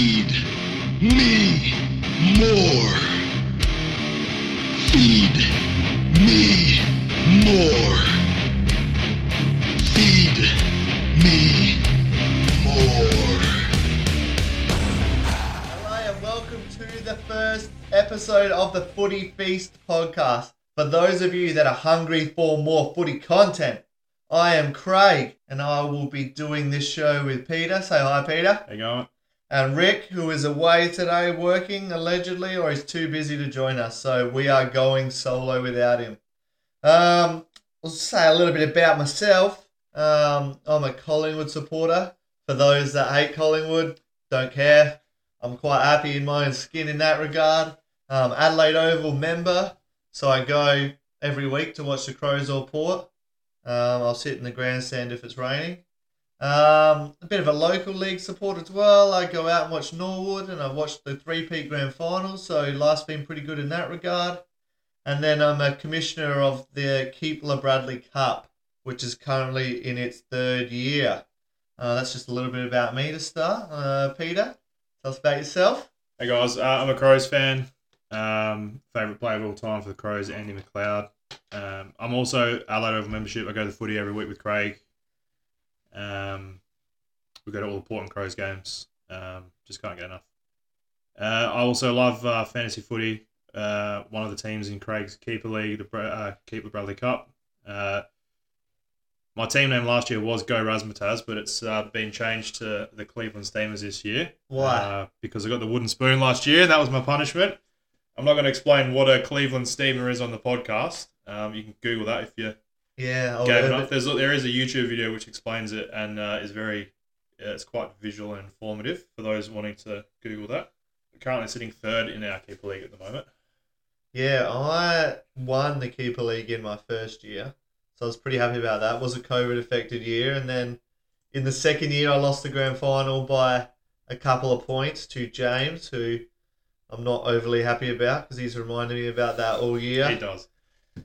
Feed me more. Feed me more. Feed me more. Hello and welcome to the first episode of the Footy Feast podcast. For those of you that are hungry for more footy content, I am Craig and I will be doing this show with Peter. Say hi, Peter. How you going? And Rick, who is away today working allegedly, or he's too busy to join us. So we are going solo without him. Um, I'll say a little bit about myself. Um, I'm a Collingwood supporter. For those that hate Collingwood, don't care. I'm quite happy in my own skin in that regard. Um, Adelaide Oval member, so I go every week to watch the Crows or Port. Um, I'll sit in the grandstand if it's raining. Um, a bit of a local league support as well. I go out and watch Norwood, and I've watched the three-peat grand finals, so life's been pretty good in that regard. And then I'm a commissioner of the Keepler Bradley Cup, which is currently in its third year. Uh, that's just a little bit about me to start. Uh, Peter, tell us about yourself. Hey guys, uh, I'm a Crows fan. Um, favorite player of all time for the Crows, Andy McLeod. Um, I'm also Adelaide Oval membership. I go to the footy every week with Craig. Um, we go to all the Port and Crows games. Um, just can't get enough. Uh, I also love uh, fantasy footy. Uh, one of the teams in Craig's keeper league, the uh, Keeper Bradley Cup. Uh, my team name last year was Go Razzmatazz, but it's uh, been changed to the Cleveland Steamers this year. Why? Uh, because I got the wooden spoon last year. and That was my punishment. I'm not going to explain what a Cleveland Steamer is on the podcast. Um, you can Google that if you Yeah, gave it. There's there is a YouTube video which explains it and uh, is very uh, it's quite visual and informative for those wanting to Google that. We're currently sitting third in our keeper league at the moment. Yeah, I won the keeper league in my first year, so I was pretty happy about that. It was a COVID affected year, and then in the second year, I lost the grand final by a couple of points to James, who I'm not overly happy about because he's reminded me about that all year. He does.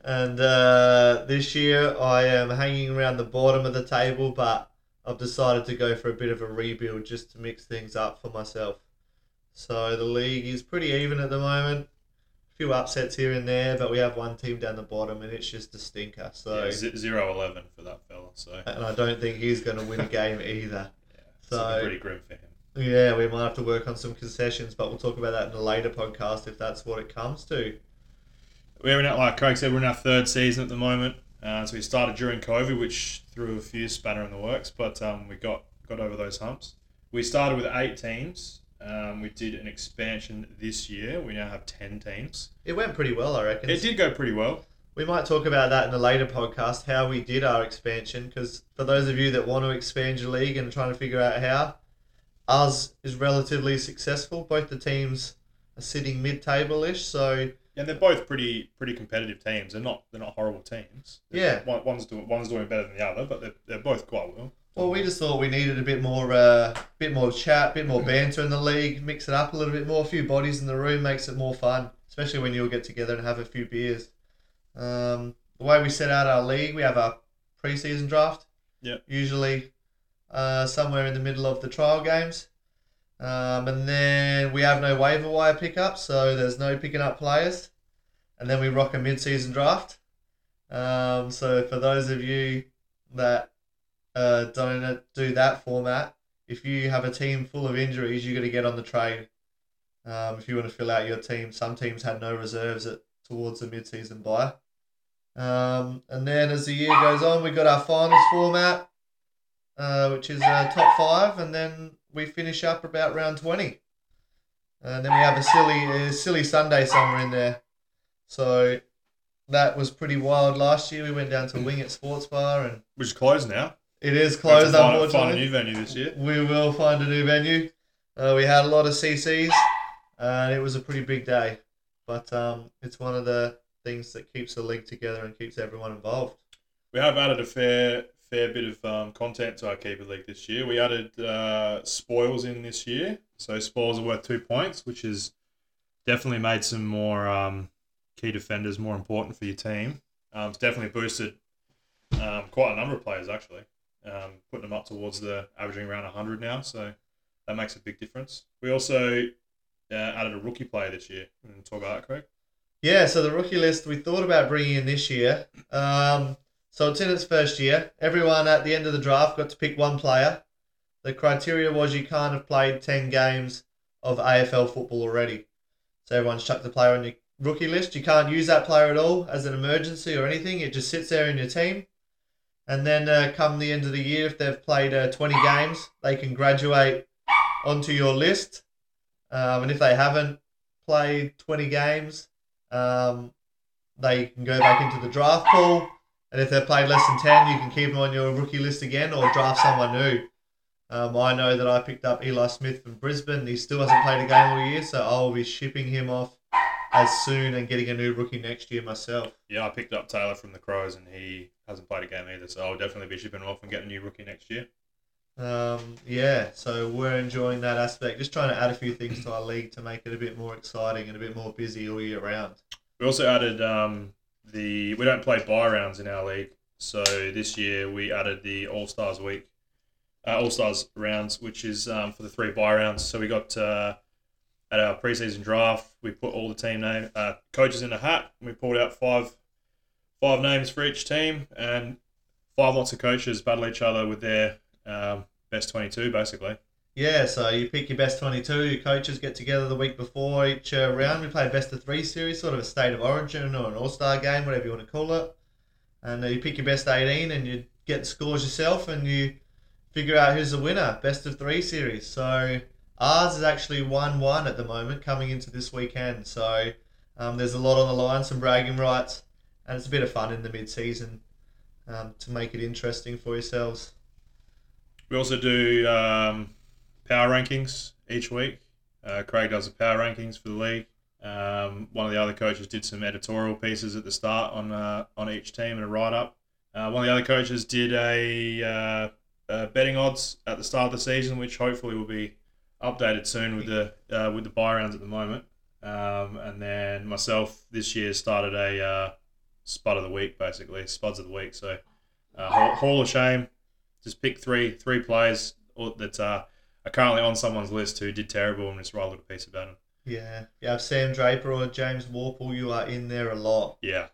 And uh, this year, I am hanging around the bottom of the table, but I've decided to go for a bit of a rebuild just to mix things up for myself. So the league is pretty even at the moment. A few upsets here and there, but we have one team down the bottom, and it's just a stinker. So, Yeah, z- zero eleven for that fella. So and I don't think he's going to win a game either. yeah, So- pretty grim for him. Yeah, we might have to work on some concessions, but we'll talk about that in a later podcast if that's what it comes to. We're in our, like Craig said, we're in our third season at the moment. Uh, so we started during COVID, which threw a few spanner in the works, but um, we got got over those humps. We started with eight teams. Um, we did an expansion this year. We now have ten teams. It went pretty well, I reckon. It did go pretty well. We might talk about that in a later podcast, how we did our expansion. Because for those of you that want to expand your league and trying to figure out how, ours is relatively successful. Both the teams are sitting mid-table ish, so And they're both pretty pretty competitive teams. They're not they're not horrible teams. Yeah. One, one's doing one's doing better than the other, but they're, they're both quite well. well, we just thought we needed a bit more, uh, bit more chat, bit more banter in the league, mix it up a little bit more. A few bodies in the room makes it more fun, especially when you all get together and have a few beers. Um, the way we set out our league, we have our preseason draft. Yep. Usually, uh, somewhere in the middle of the trial games. Um, and then we have no waiver wire pickup, so there's no picking up players. And then we rock a mid-season draft. Um, so for those of you that uh, don't do that format, if you have a team full of injuries, you're going to get on the trade. Um, if you want to fill out your team, some teams had no reserves at towards the mid-season buy. Um, and then as the year goes on, we got our finals format, uh, which is uh, top five, and then we finish up about round twenty. And then we have a silly, uh, silly Sunday somewhere in there. So that was pretty wild last year. We went down to Wing at Sports Bar, and Which is closed now. it is We'll closed to find, unfortunately. find a new venue this year. We will find a new venue. Uh, we had a lot of CCs, and it was a pretty big day. But um, it's one of the things that keeps the league together and keeps everyone involved. We have added a fair fair bit of um, content to our keeper league this year. We added uh, spoils in this year, so spoils are worth two points, which has definitely made some more um, key defenders more important for your team. Um, it's definitely boosted um, quite a number of players actually, um, putting them up towards the averaging around hundred now. So that makes a big difference. We also uh, added a rookie player this year. Talk about that, Craig. Yeah, so the rookie list we thought about bringing in this year. Um, so it's in its first year. Everyone at the end of the draft got to pick one player. The criteria was you can't have played 10 games of AFL football already. So everyone's chucked the player on your rookie list. You can't use that player at all as an emergency or anything. It just sits there in your team. And then uh, come the end of the year, if they've played uh, 20 games, they can graduate onto your list. Um, and if they haven't played 20 games, um, they can go back into the draft pool. And if they've played less than 10, you can keep them on your rookie list again or draft someone new. Um, I know that I picked up Ely Smith from Brisbane. He still hasn't played a game all year, so I'll be shipping him off as soon and getting a new rookie next year myself. Yeah, I picked up Taylor from the Crows, and he hasn't played a game either. So I'll definitely be shipping him off and getting a new rookie next year. Um, yeah, so we're enjoying that aspect. Just trying to add a few things to our league to make it a bit more exciting and a bit more busy all year round. We also added um, the we don't play buy rounds in our league, so this year we added the All Stars week, uh, All Stars rounds, which is um, for the three buy rounds. So we got uh, at our preseason draft, we put all the team name uh, coaches in a hat. And we pulled out five five names for each team, and five lots of coaches battle each other with their um, best twenty two, basically. Yeah, so you pick your best 22. Your coaches get together the week before each uh, round. We play a best of three series, sort of a state of origin or an all star game, whatever you want to call it. And uh, you pick your best 18 and you get the scores yourself and you figure out who's the winner. Best of three series. So ours is actually 1 1 at the moment coming into this weekend. So um, there's a lot on the line, some bragging rights, and it's a bit of fun in the mid season um, to make it interesting for yourselves. We also do um, power rankings each week. Uh, Craig does the power rankings for the league. Um, one of the other coaches did some editorial pieces at the start on uh, on each team and a write up. Uh, one of the other coaches did a, uh, uh, betting odds at the start of the season, which hopefully will be updated soon with the uh, with the buy rounds at the moment. Um, and then myself this year started a uh, spud of the week, basically spuds of the week. So Hall, Hall of Shame, just pick three three players that are currently on someone's list who did terrible and just write a little piece about them. Yeah, you have Sam Draper or James Worpel. You are in there a lot. Yeah,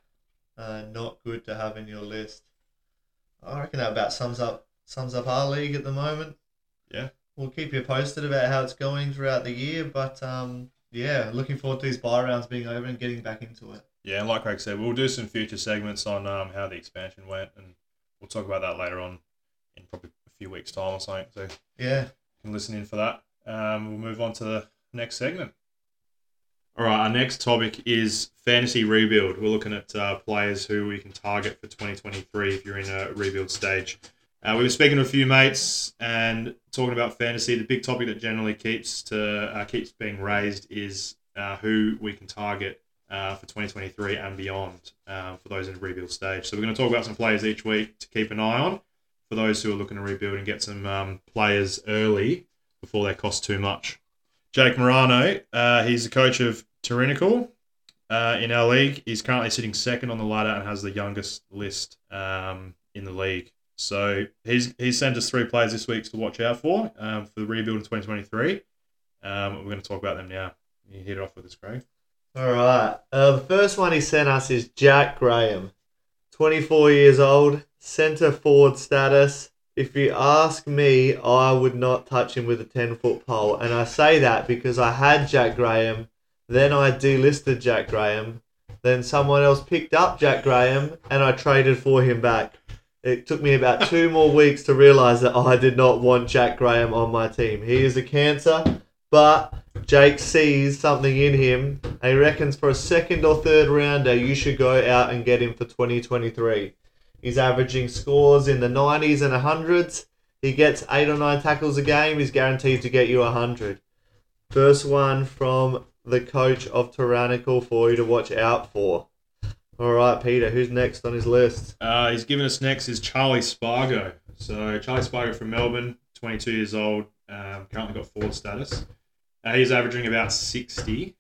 Uh, not good to have in your list. I reckon that about sums up sums up our league at the moment. Yeah. we'll keep you posted about how it's going throughout the year. But um, yeah, looking forward to these buy rounds being over and getting back into it. yeah, and like Craig said, we'll do some future segments on um, how the expansion went, and we'll talk about that later on in probably a few weeks' time or something. So Yeah, can listen in for that. Um, we'll move on to the next segment. All right, our next topic is fantasy rebuild. We're looking at uh, players who we can target for 2023 if you're in a rebuild stage. Uh, we were speaking to a few mates and talking about fantasy. The big topic that generally keeps to uh, keeps being raised is uh, who we can target uh, for 2023 and beyond uh, for those in rebuild stage. So we're going to talk about some players each week to keep an eye on for those who are looking to rebuild and get some um, players early before they cost too much. Jake Morano, uh, he's the coach of Tyrannical uh, in our league. He's currently sitting second on the ladder and has the youngest list um, in the league. So he's he's sent us three players this week to watch out for um, for the rebuild in 2023. Um, we're going to talk about them now. You hit it off with us, Craig. All right. Uh, the first one he sent us is Jack Graham, 24 years old, centre forward status. If you ask me, I would not touch him with a 10 foot pole. And I say that because I had Jack Graham, then I delisted Jack Graham, then someone else picked up Jack Graham, and I traded for him back. It took me about two more weeks to realise that I did not want Jack Graham on my team. He is a cancer, but Jake sees something in him and he reckons for a second or third rounder you should go out and get him for 2023. He's averaging scores in the 90s and 100s. He gets 8 or 9 tackles a game. He's guaranteed to get you 100. First one from the coach of Tyrannical for you to watch out for. All right, Peter, who's next on his list? Uh, he's given us next is Charlie Spargo. So Charlie Spargo from Melbourne, 22 years old, um, currently got forward status. Uh, he's averaging about 60.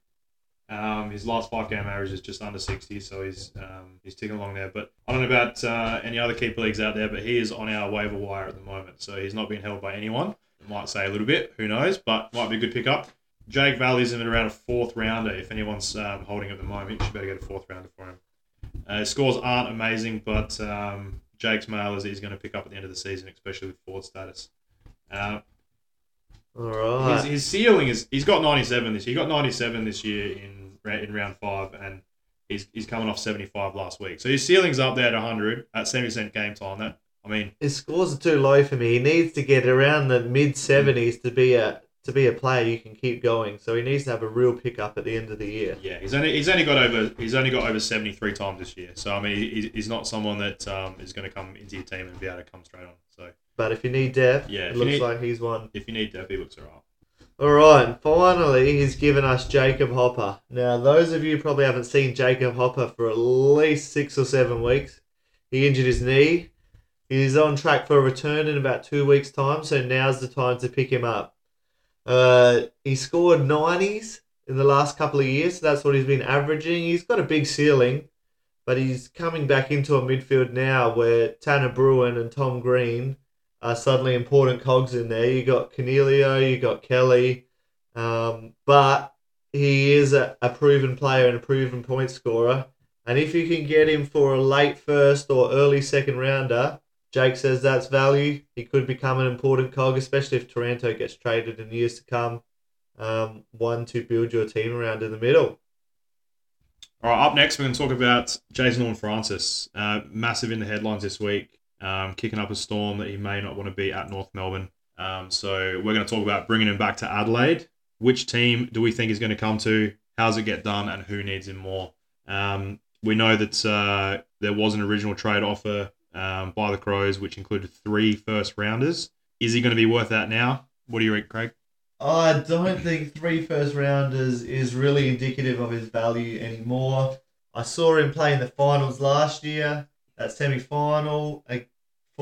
Um, his last five game average is just under 60, so he's um, he's ticking along there. But I don't know about uh, any other keeper leagues out there, but he is on our waiver wire at the moment, so he's not being held by anyone. It might say a little bit. Who knows? But might be a good pickup. Jake Valley's in at around a fourth rounder. If anyone's um, holding at the moment, you should better get a fourth rounder for him. Uh, his scores aren't amazing, but um, Jake's mail is he's going to pick up at the end of the season, especially with forward status. Uh, All right. his, his ceiling is he's got 97 this year. He got 97 this year in in round five, and he's, he's coming off 75 last week. So his ceiling's up there at 100 at 70% game time. That I mean, His scores are too low for me. He needs to get around the mid seventies to be a to be a player you can keep going. So he needs to have a real pickup at the end of the year. yeah, he's only he's only got over he's only got over 73 times this year. So I mean, he, he's not someone that um, is going to come into your team and be able to come straight on. So But if you need depth, Yeah, it looks need- like he's one. if you need depth, he looks alright. All right, finally, he's given us Jacob Hopper. Now, those of you probably haven't seen Jacob Hopper for at least six or seven weeks. He injured his knee. He's on track for a return in about two weeks' time, so now's the time to pick him up. Uh, he scored 90s in the last couple of years, so that's what he's been averaging. He's got a big ceiling, but he's coming back into a midfield now where Tanner Bruhn and Tom Green are suddenly important cogs in there. You got Coniglio, you got Kelly, um, but he is a, a proven player and a proven point scorer. And if you can get him for a late first or early second rounder, Jake says that's value. He could become an important cog, especially if Taranto gets traded in years to come. Um, one to build your team around in the middle. All right, up next, we're going to talk about Jason Horne-Francis. Uh, massive in the headlines this week, um, kicking up a storm that he may not want to be at North Melbourne. Um, so we're going to talk about bringing him back to Adelaide. Which team do we think he's going to come to? How's it get done? And who needs him more? Um, we know that uh, there was an original trade offer um, by the Crows, which included three first rounders. Is he going to be worth that now? What do you think, Craig? I don't think three first rounders is really indicative of his value anymore. I saw him play in the finals last year, that semi final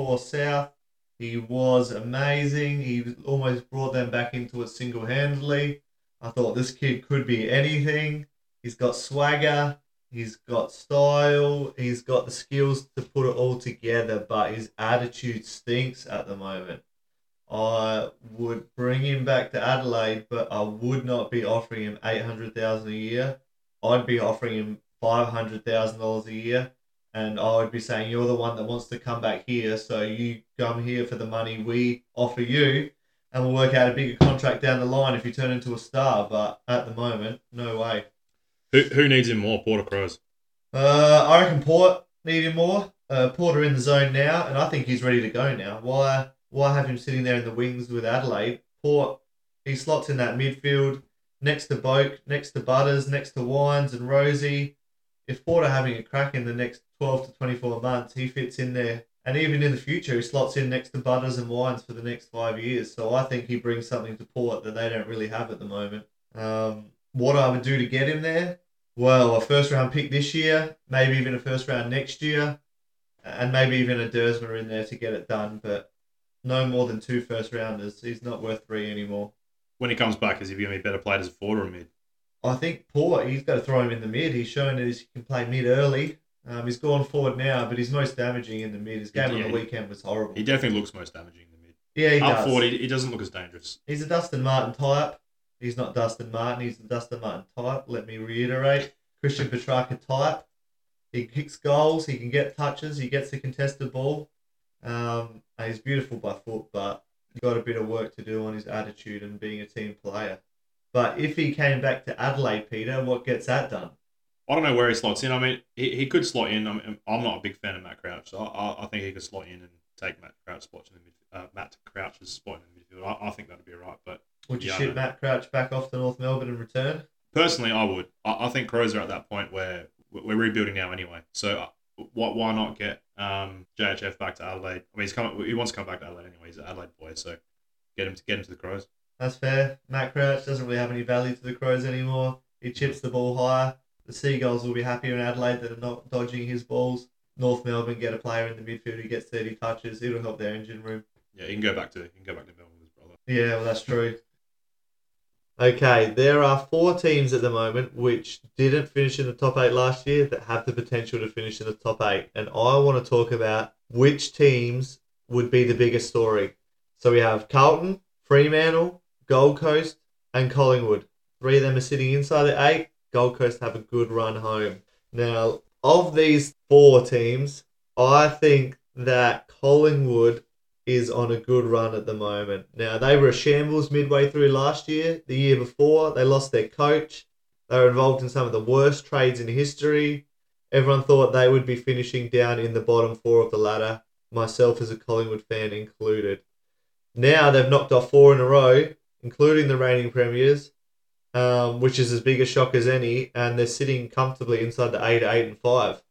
for South. He was amazing. He almost brought them back into it single handedly. I thought this kid could be anything. He's got swagger, he's got style, he's got the skills to put it all together, but his attitude stinks at the moment. I would bring him back to Adelaide, but I would not be offering him eight hundred thousand a year. I'd be offering him five hundred thousand dollars a year, and I would be saying you're the one that wants to come back here, so you come here for the money we offer you, and we'll work out a bigger contract down the line if you turn into a star. But at the moment, no way. Who, who needs him more, Porter Crows? Uh, I reckon Port need him more. Uh, Porter in the zone now, and I think he's ready to go now. Why? Why have him sitting there in the wings with Adelaide? Port, he slots in that midfield next to Boak, next to Butters, next to Wines and Rozee. If Porter having a crack in the next twelve to twenty four months, he fits in there, and even in the future, he slots in next to Butters and Wines for the next five years. So I think he brings something to Port that they don't really have at the moment. Um, what I would do to get him there? Well, a first round pick this year, maybe even a first round next year, and maybe even a Duursma in there to get it done. But no more than two first rounders. He's not worth three anymore. When he comes back, is he going to be better played as a forward or a mid? I think Poor, he's got to throw him in the mid. He's shown that he can play mid early. Um, he's gone forward now, but he's most damaging in the mid. His game Yeah, on the weekend was horrible. He definitely looks most damaging in the mid. yeah, he Up does. forward, he, he doesn't look as dangerous. He's a Dustin Martin type. He's not Dustin Martin. He's a Dustin Martin type. Let me reiterate. Christian Petracca type. He kicks goals. He can get touches. He gets the contested ball. Um, he's beautiful by foot, but he's got a bit of work to do on his attitude and being a team player. But if he came back to Adelaide, Peter, what gets that done? I don't know where he slots in. I mean, he, he could slot in. I mean, I'm not a big fan of Matt Crouch, so I, I think he could slot in and take Matt Crouch's spot in the mid, uh, Matt Crouch's spot in the midfield. I, I think that'd be right. But Would you Yeah, ship. Matt Crouch back off to North Melbourne and return? personally, I would. I, I think Crows are at that point where we're rebuilding now anyway. So uh, why, why not get um, JHF back to Adelaide? I mean, he's coming. He wants to come back to Adelaide anyway. He's an Adelaide boy, so get him to get him to the Crows. That's fair. Matt Crouch doesn't really have any value to the Crows anymore. He chips the ball higher. The Seagulls will be happier in Adelaide that are not dodging his balls. North Melbourne get a player in the midfield who gets 30 touches. It'll help their engine room. Yeah, he can go back to he can go back to Melbourne with his brother. Yeah, well, that's true. Okay, there are four teams at the moment which didn't finish in the top eight last year that have the potential to finish in the top eight. And I want to talk about which teams would be the biggest story. So we have Carlton, Fremantle, Gold Coast, and Collingwood. Three of them are sitting inside the eight. Gold Coast have a good run home. Now, of these four teams, I think that Collingwood is on a good run at the moment. Now, they were a shambles midway through last year. The year before, they lost their coach. They were involved in some of the worst trades in history. Everyone thought they would be finishing down in the bottom four of the ladder, myself as a Collingwood fan included. Now they've knocked off four in a row, including the reigning premiers, um, which is as big a shock as any, and they're sitting comfortably inside the eight, eight, and five.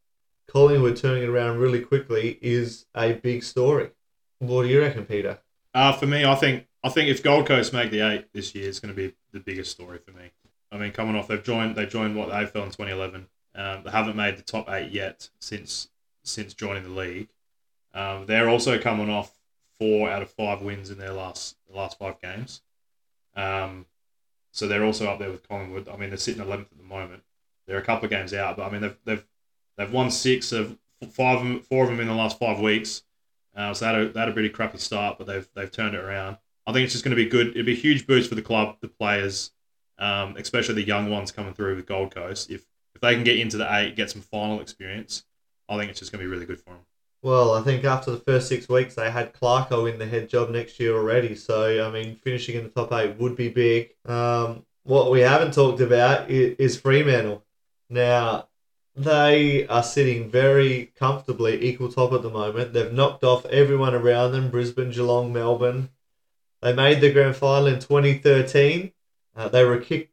Collingwood turning it around really quickly is a big story. What do you reckon, Peter? Uh, for me, I think I think if Gold Coast make the eight this year, it's going to be the biggest story for me. I mean, coming off they've joined they've joined what the AFL in 2011. Um, they haven't made the top eight yet since since joining the league. Um, they're also coming off four out of five wins in their last last five games. Um, so they're also up there with Collingwood. I mean, they're sitting 11th at the moment. They're a couple of games out, but I mean they've they've they've won six of five of them, four of them in the last five weeks. Uh, so had, a, had a pretty crappy start, but they've they've turned it around. I think it's just going to be good. It'd be a huge boost for the club, the players, um, especially the young ones coming through with Gold Coast. If if they can get into the eight, get some final experience, I think it's just going to be really good for them. Well, I think after the first six weeks, they had Clarko in the head job next year already. So, I mean, finishing in the top eight would be big. Um, what we haven't talked about is, Fremantle. Now, they are sitting very comfortably equal top at the moment. They've knocked off everyone around them Brisbane, Geelong, Melbourne. They made the grand final in 2013. Uh, they were a kick,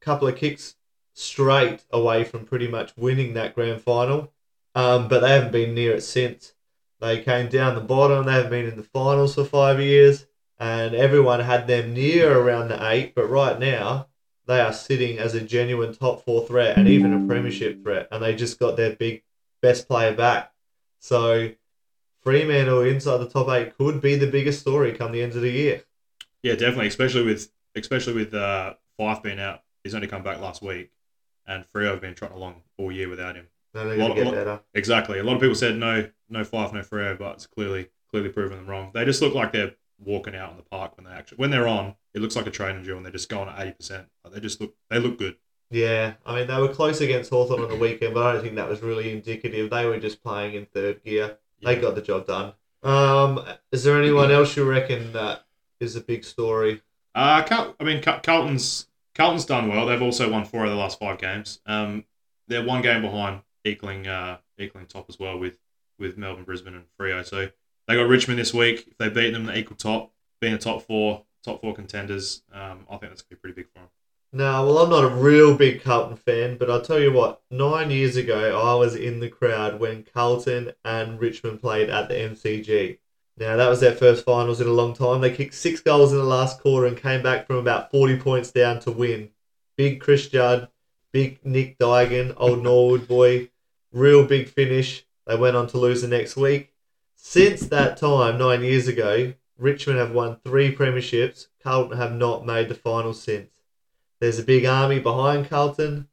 couple of kicks straight away from pretty much winning that grand final, um, but they haven't been near it since. They came down the bottom. They haven't been in the finals for five years, and everyone had them near around the eight. But right now, they are sitting as a genuine top four threat and even a premiership threat, and they just got their big best player back. So Fremantle inside the top eight could be the biggest story come the end of the year. Yeah, definitely, especially with especially with uh, Fyfe being out. He's only come back last week, and Freo have been trotting along all year without him. No, they're going to get lot- better. Exactly. A lot of people said no, no Fyfe, no Freo, but it's clearly clearly proven them wrong. They just look like they're walking out in the park when they actually when they're on. It looks like a training drill, and they're just going at eighty percent. They just look they look good. Yeah, I mean, they were close against Hawthorn on the weekend, but I don't think that was really indicative. They were just playing in third gear. They Yeah. got the job done. Um, is there anyone else you reckon that is a big story? Uh, Cal- I mean, Cal- Carlton's Carlton's done well. They've also won four of the last five games. Um, they're one game behind, equaling uh, equaling top as well with with Melbourne, Brisbane, and Freo. So they got Richmond this week. If they beat them, they equal top, being a top four, top four contenders. Um, I think that's gonna be pretty big for them. No, well, I'm not a real big Carlton fan, but I'll tell you what, nine years ago, I was in the crowd when Carlton and Richmond played at the MCG. Now, that was their first finals in a long time. They kicked six goals in the last quarter and came back from about 40 points down to win. Big Chris Judd, big Nick Duigan, old Norwood boy, real big finish. They went on to lose the next week. Since that time, nine years ago, Richmond have won three premierships. Carlton have not made the finals since. There's a big army behind Carlton.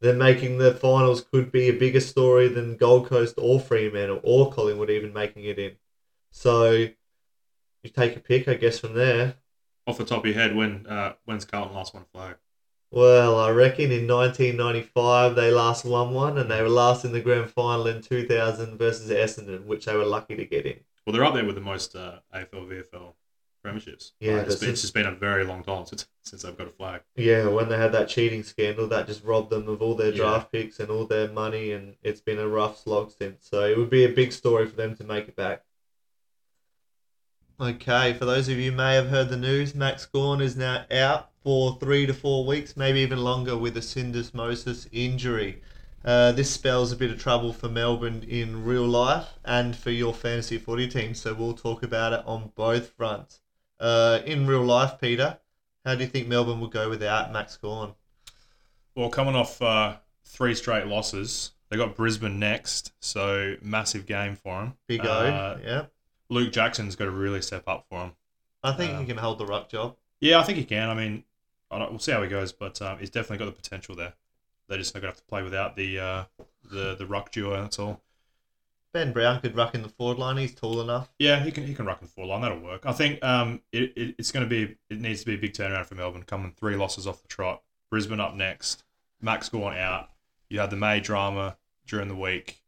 They're making the finals could be a bigger story than Gold Coast or Fremantle or Collingwood even making it in. So you take a pick, I guess, from there. Off the top of your head, when uh, when's Carlton last won a flag? Well, I reckon in 1995 they last won one, and they were last in the grand final in 2000 versus Essendon, which they were lucky to get in. Well, they're up there with the most uh, AFL VFL premierships. Yeah, Like, it's, been, it's just been a very long time since since they've got a flag. Yeah, when they had that cheating scandal, that just robbed them of all their Yeah. draft picks and all their money, and it's been a rough slog since. So it would be a big story for them to make it back. Okay, for those of you who may have heard the news, Max Gawn is now out for three to four weeks, maybe even longer, with a syndesmosis injury. Uh, this spells a bit of trouble for Melbourne in real life and for your fantasy footy team, so we'll talk about it on both fronts. Uh, in real life, Peter, how do you think Melbourne will go without Max Gawn? Well, coming off uh, three straight losses, they got Brisbane next, so massive game for them. Big O, Uh, yeah. Luke Jackson's got to really step up for him. I think he can hold the ruck job. Yeah, I think he can. I mean, we'll see how he goes, but um, he's definitely got the potential there. They're just not going to have to play without the uh, the the ruck duo. That's all. Ben Brown could ruck in the forward line. He's tall enough. Yeah, he can he can ruck in the forward line. That'll work. I think um it, it it's going to be it needs to be a big turnaround for Melbourne. Coming three losses off the trot. Brisbane up next. Max going out. You had the May drama during the week.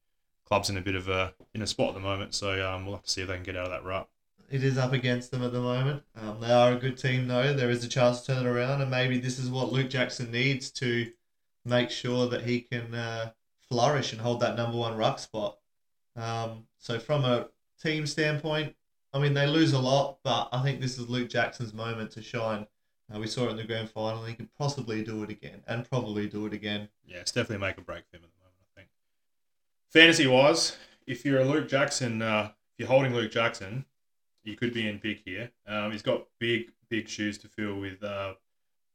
Club's in a bit of a in a spot at the moment, so um, we'll have to see if they can get out of that rut. It is up against them at the moment. Um, they are a good team, though. There is a chance to turn it around, and maybe this is what Luke Jackson needs to make sure that he can uh, flourish and hold that number one ruck spot. Um, so, from a team standpoint, I mean, they lose a lot, but I think this is Luke Jackson's moment to shine. Uh, we saw it in the grand final. He could possibly do it again, and probably do it again. Yeah, it's definitely make or break for him at the moment. I think. Fantasy wise, if you're a Luke Jackson, uh, if you're holding Luke Jackson, you could be in big here. Um, he's got big, big shoes to fill with uh,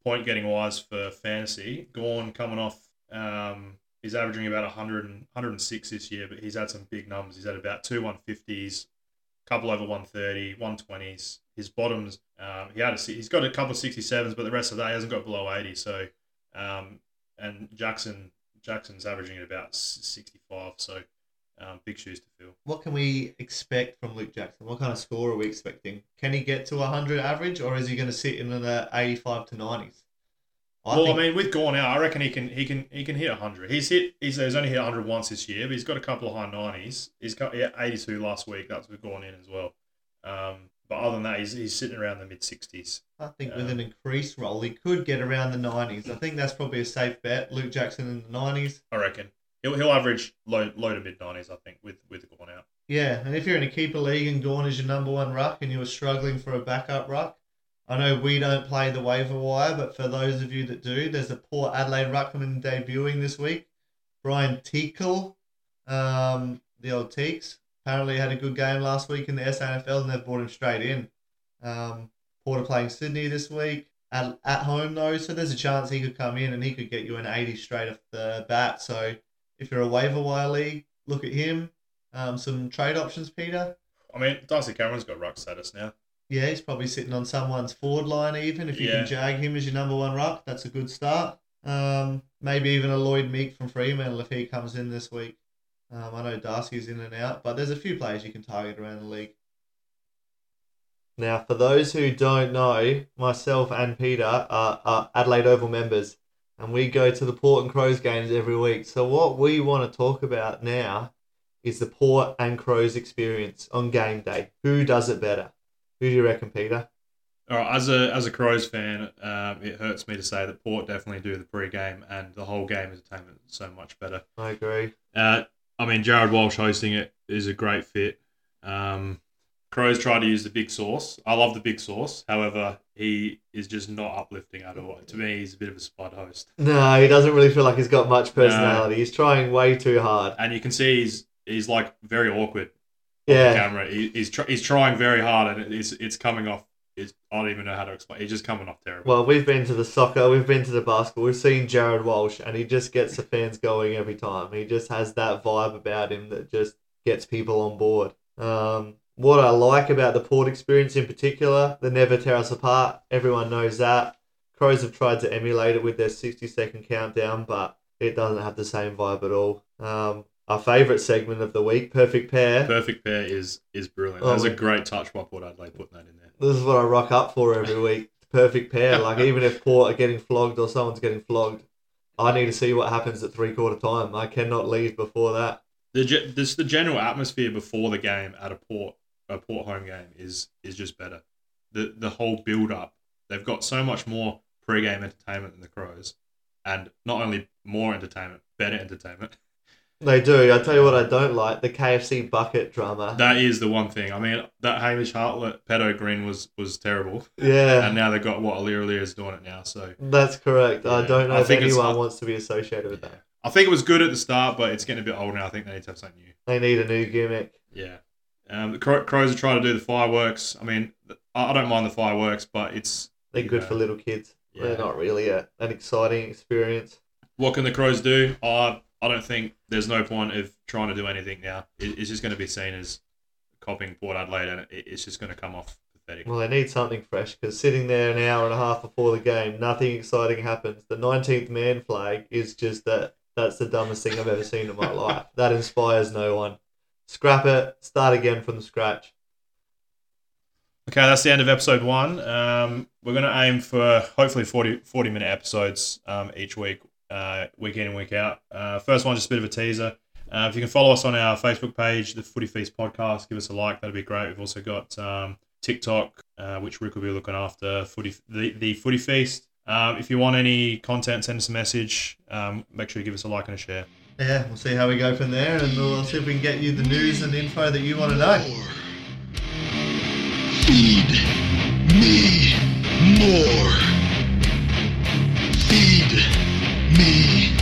point getting wise for fantasy. Gawn coming off, um, he's averaging about 100 and, 106 this year, but he's had some big numbers. He's had about two 150s, a couple over 130, 120s. His bottoms, um, he had a, he's got a couple of 67s, but the rest of that he hasn't got below 80. So, um, and Jackson Jackson's averaging at about 65. So, um, big shoes to fill. What can we expect from Luke Jackson? What kind of score are we expecting? Can he get to 100 average, or is he going to sit in the 85 to 90s? I well, think- I mean, with Gawn out, I reckon he can he can he can hit hundred. He's hit he's, he's only hit hundred once this year, but he's got a couple of high nineties. He's got yeah, eighty two last week. That's with Gawn in as well. Um, but other than that, he's, he's sitting around the mid sixties. I think with Um, an increased role, he could get around the 90s. I think that's probably a safe bet. Luke Jackson in the 90s. I reckon he'll he'll average low low to mid nineties. I think with with Gawn out. Yeah, and if you're in a keeper league and Dawn is your number one ruck and you were struggling for a backup ruck, I know we don't play the waiver wire, but for those of you that do, there's a Port Adelaide ruckman debuting this week. Brynn Teakle, um, the old Teaks, apparently had a good game last week in the SANFL and they've brought him straight in. Um, Port are playing Sydney this week at, at home though, so there's a chance he could come in and he could get you an 80 straight off the bat. So if you're a waiver wire league, look at him. Um, some trade options, Peter. I mean, Darcy Cameron's got ruck status now. Yeah, he's probably sitting on someone's forward line even. If you Yeah. can jag him as your number one ruck, that's a good start. Um, maybe even a Lloyd Meek from Fremantle if he comes in this week. Um, I know Darcy's in and out, but there's a few players you can target around the league. Now, for those who don't know, myself and Peter are, are Adelaide Oval members, and we go to the Port and Crows games every week. So, what we want to talk about now is the Port and Crows experience on game day. Who does it better? Who do you reckon, Peter? All right, as a as a Crows fan, um, it hurts me to say that Port definitely do the pre-game and the whole game entertainment so much better. I agree. Uh, I mean, Jared Walsh hosting it is a great fit. Um, Crows try to use the big sauce. I love the big sauce. However, he is just not uplifting at all. To me, he's a bit of a spud host. No, he doesn't really feel like he's got much personality. He's trying way too hard. And you can see he's he's like very awkward on the Yeah. camera. He, he's tr- he's trying very hard, and it's it's coming off. It's, I don't even know how to explain. He's just coming off terrible. Well, we've been to the soccer, we've been to the basketball, we've seen Jared Walsh, and he just gets the fans going every time. He just has that vibe about him that just gets people on board. Um, what I like about the Port experience in particular, they never tear us apart. Everyone knows that. Crows have tried to emulate it with their 60 second countdown, but it doesn't have the same vibe at all. Um, our favourite segment of the week, Perfect Pair. Perfect pair is is brilliant. Oh, That's a great touch by Port Adelaide putting that in there. This is what I rock up for every week. Perfect pair. Like even if Port are getting flogged or someone's getting flogged, I need to see what happens at three quarter time. I cannot leave before that. The this the general atmosphere before the game at a Port a Port home game is is just better. The the whole build up. They've got so much more pre-game entertainment than the Crows, and not only more entertainment, better entertainment. They do. I tell you what, I don't like the KFC bucket drama. That is the one thing. I mean, that Hamish Hartlett pedo grin was was terrible, Yeah, and now they've got what Aliir is doing it now. So that's correct. I don't know I if think anyone wants to be associated with that. I think it was good at the start, but it's getting a bit old now. I think they need to have something new. They need a new gimmick. Yeah. Um, the Cro- Crows are trying to do the fireworks. I mean, I don't mind the fireworks, but it's They're good Yeah. for little kids. Yeah. They're not really a, an exciting experience. what can the Crows do? I I don't think there's no point of trying to do anything now. It, it's just going to be seen as copying Port Adelaide, and it, it's just going to come off pathetic. Well, they need something fresh because sitting there an hour and a half before the game, nothing exciting happens. The 19th man flag is just that. That's the dumbest thing I've ever seen in my life. That inspires no one. Scrap it, start again from the scratch. Okay, that's the end of episode one. Um, we're going to aim for hopefully 40, 40 minute episodes um, each week, uh, week in and week out. Uh, first one, just a bit of a teaser. Uh, if you can follow us on our Facebook page, the Footy Feast Podcast, give us a like. That'd be great. We've also got um, TikTok, uh, which Rick will be looking after. Footy, the, the Footy Feast. Um, if you want any content, send us a message. Um, make sure you give us a like and a share. Yeah, we'll see how we go from there, and we'll see if we can get you the news and info that you want to know. Feed me more. Feed me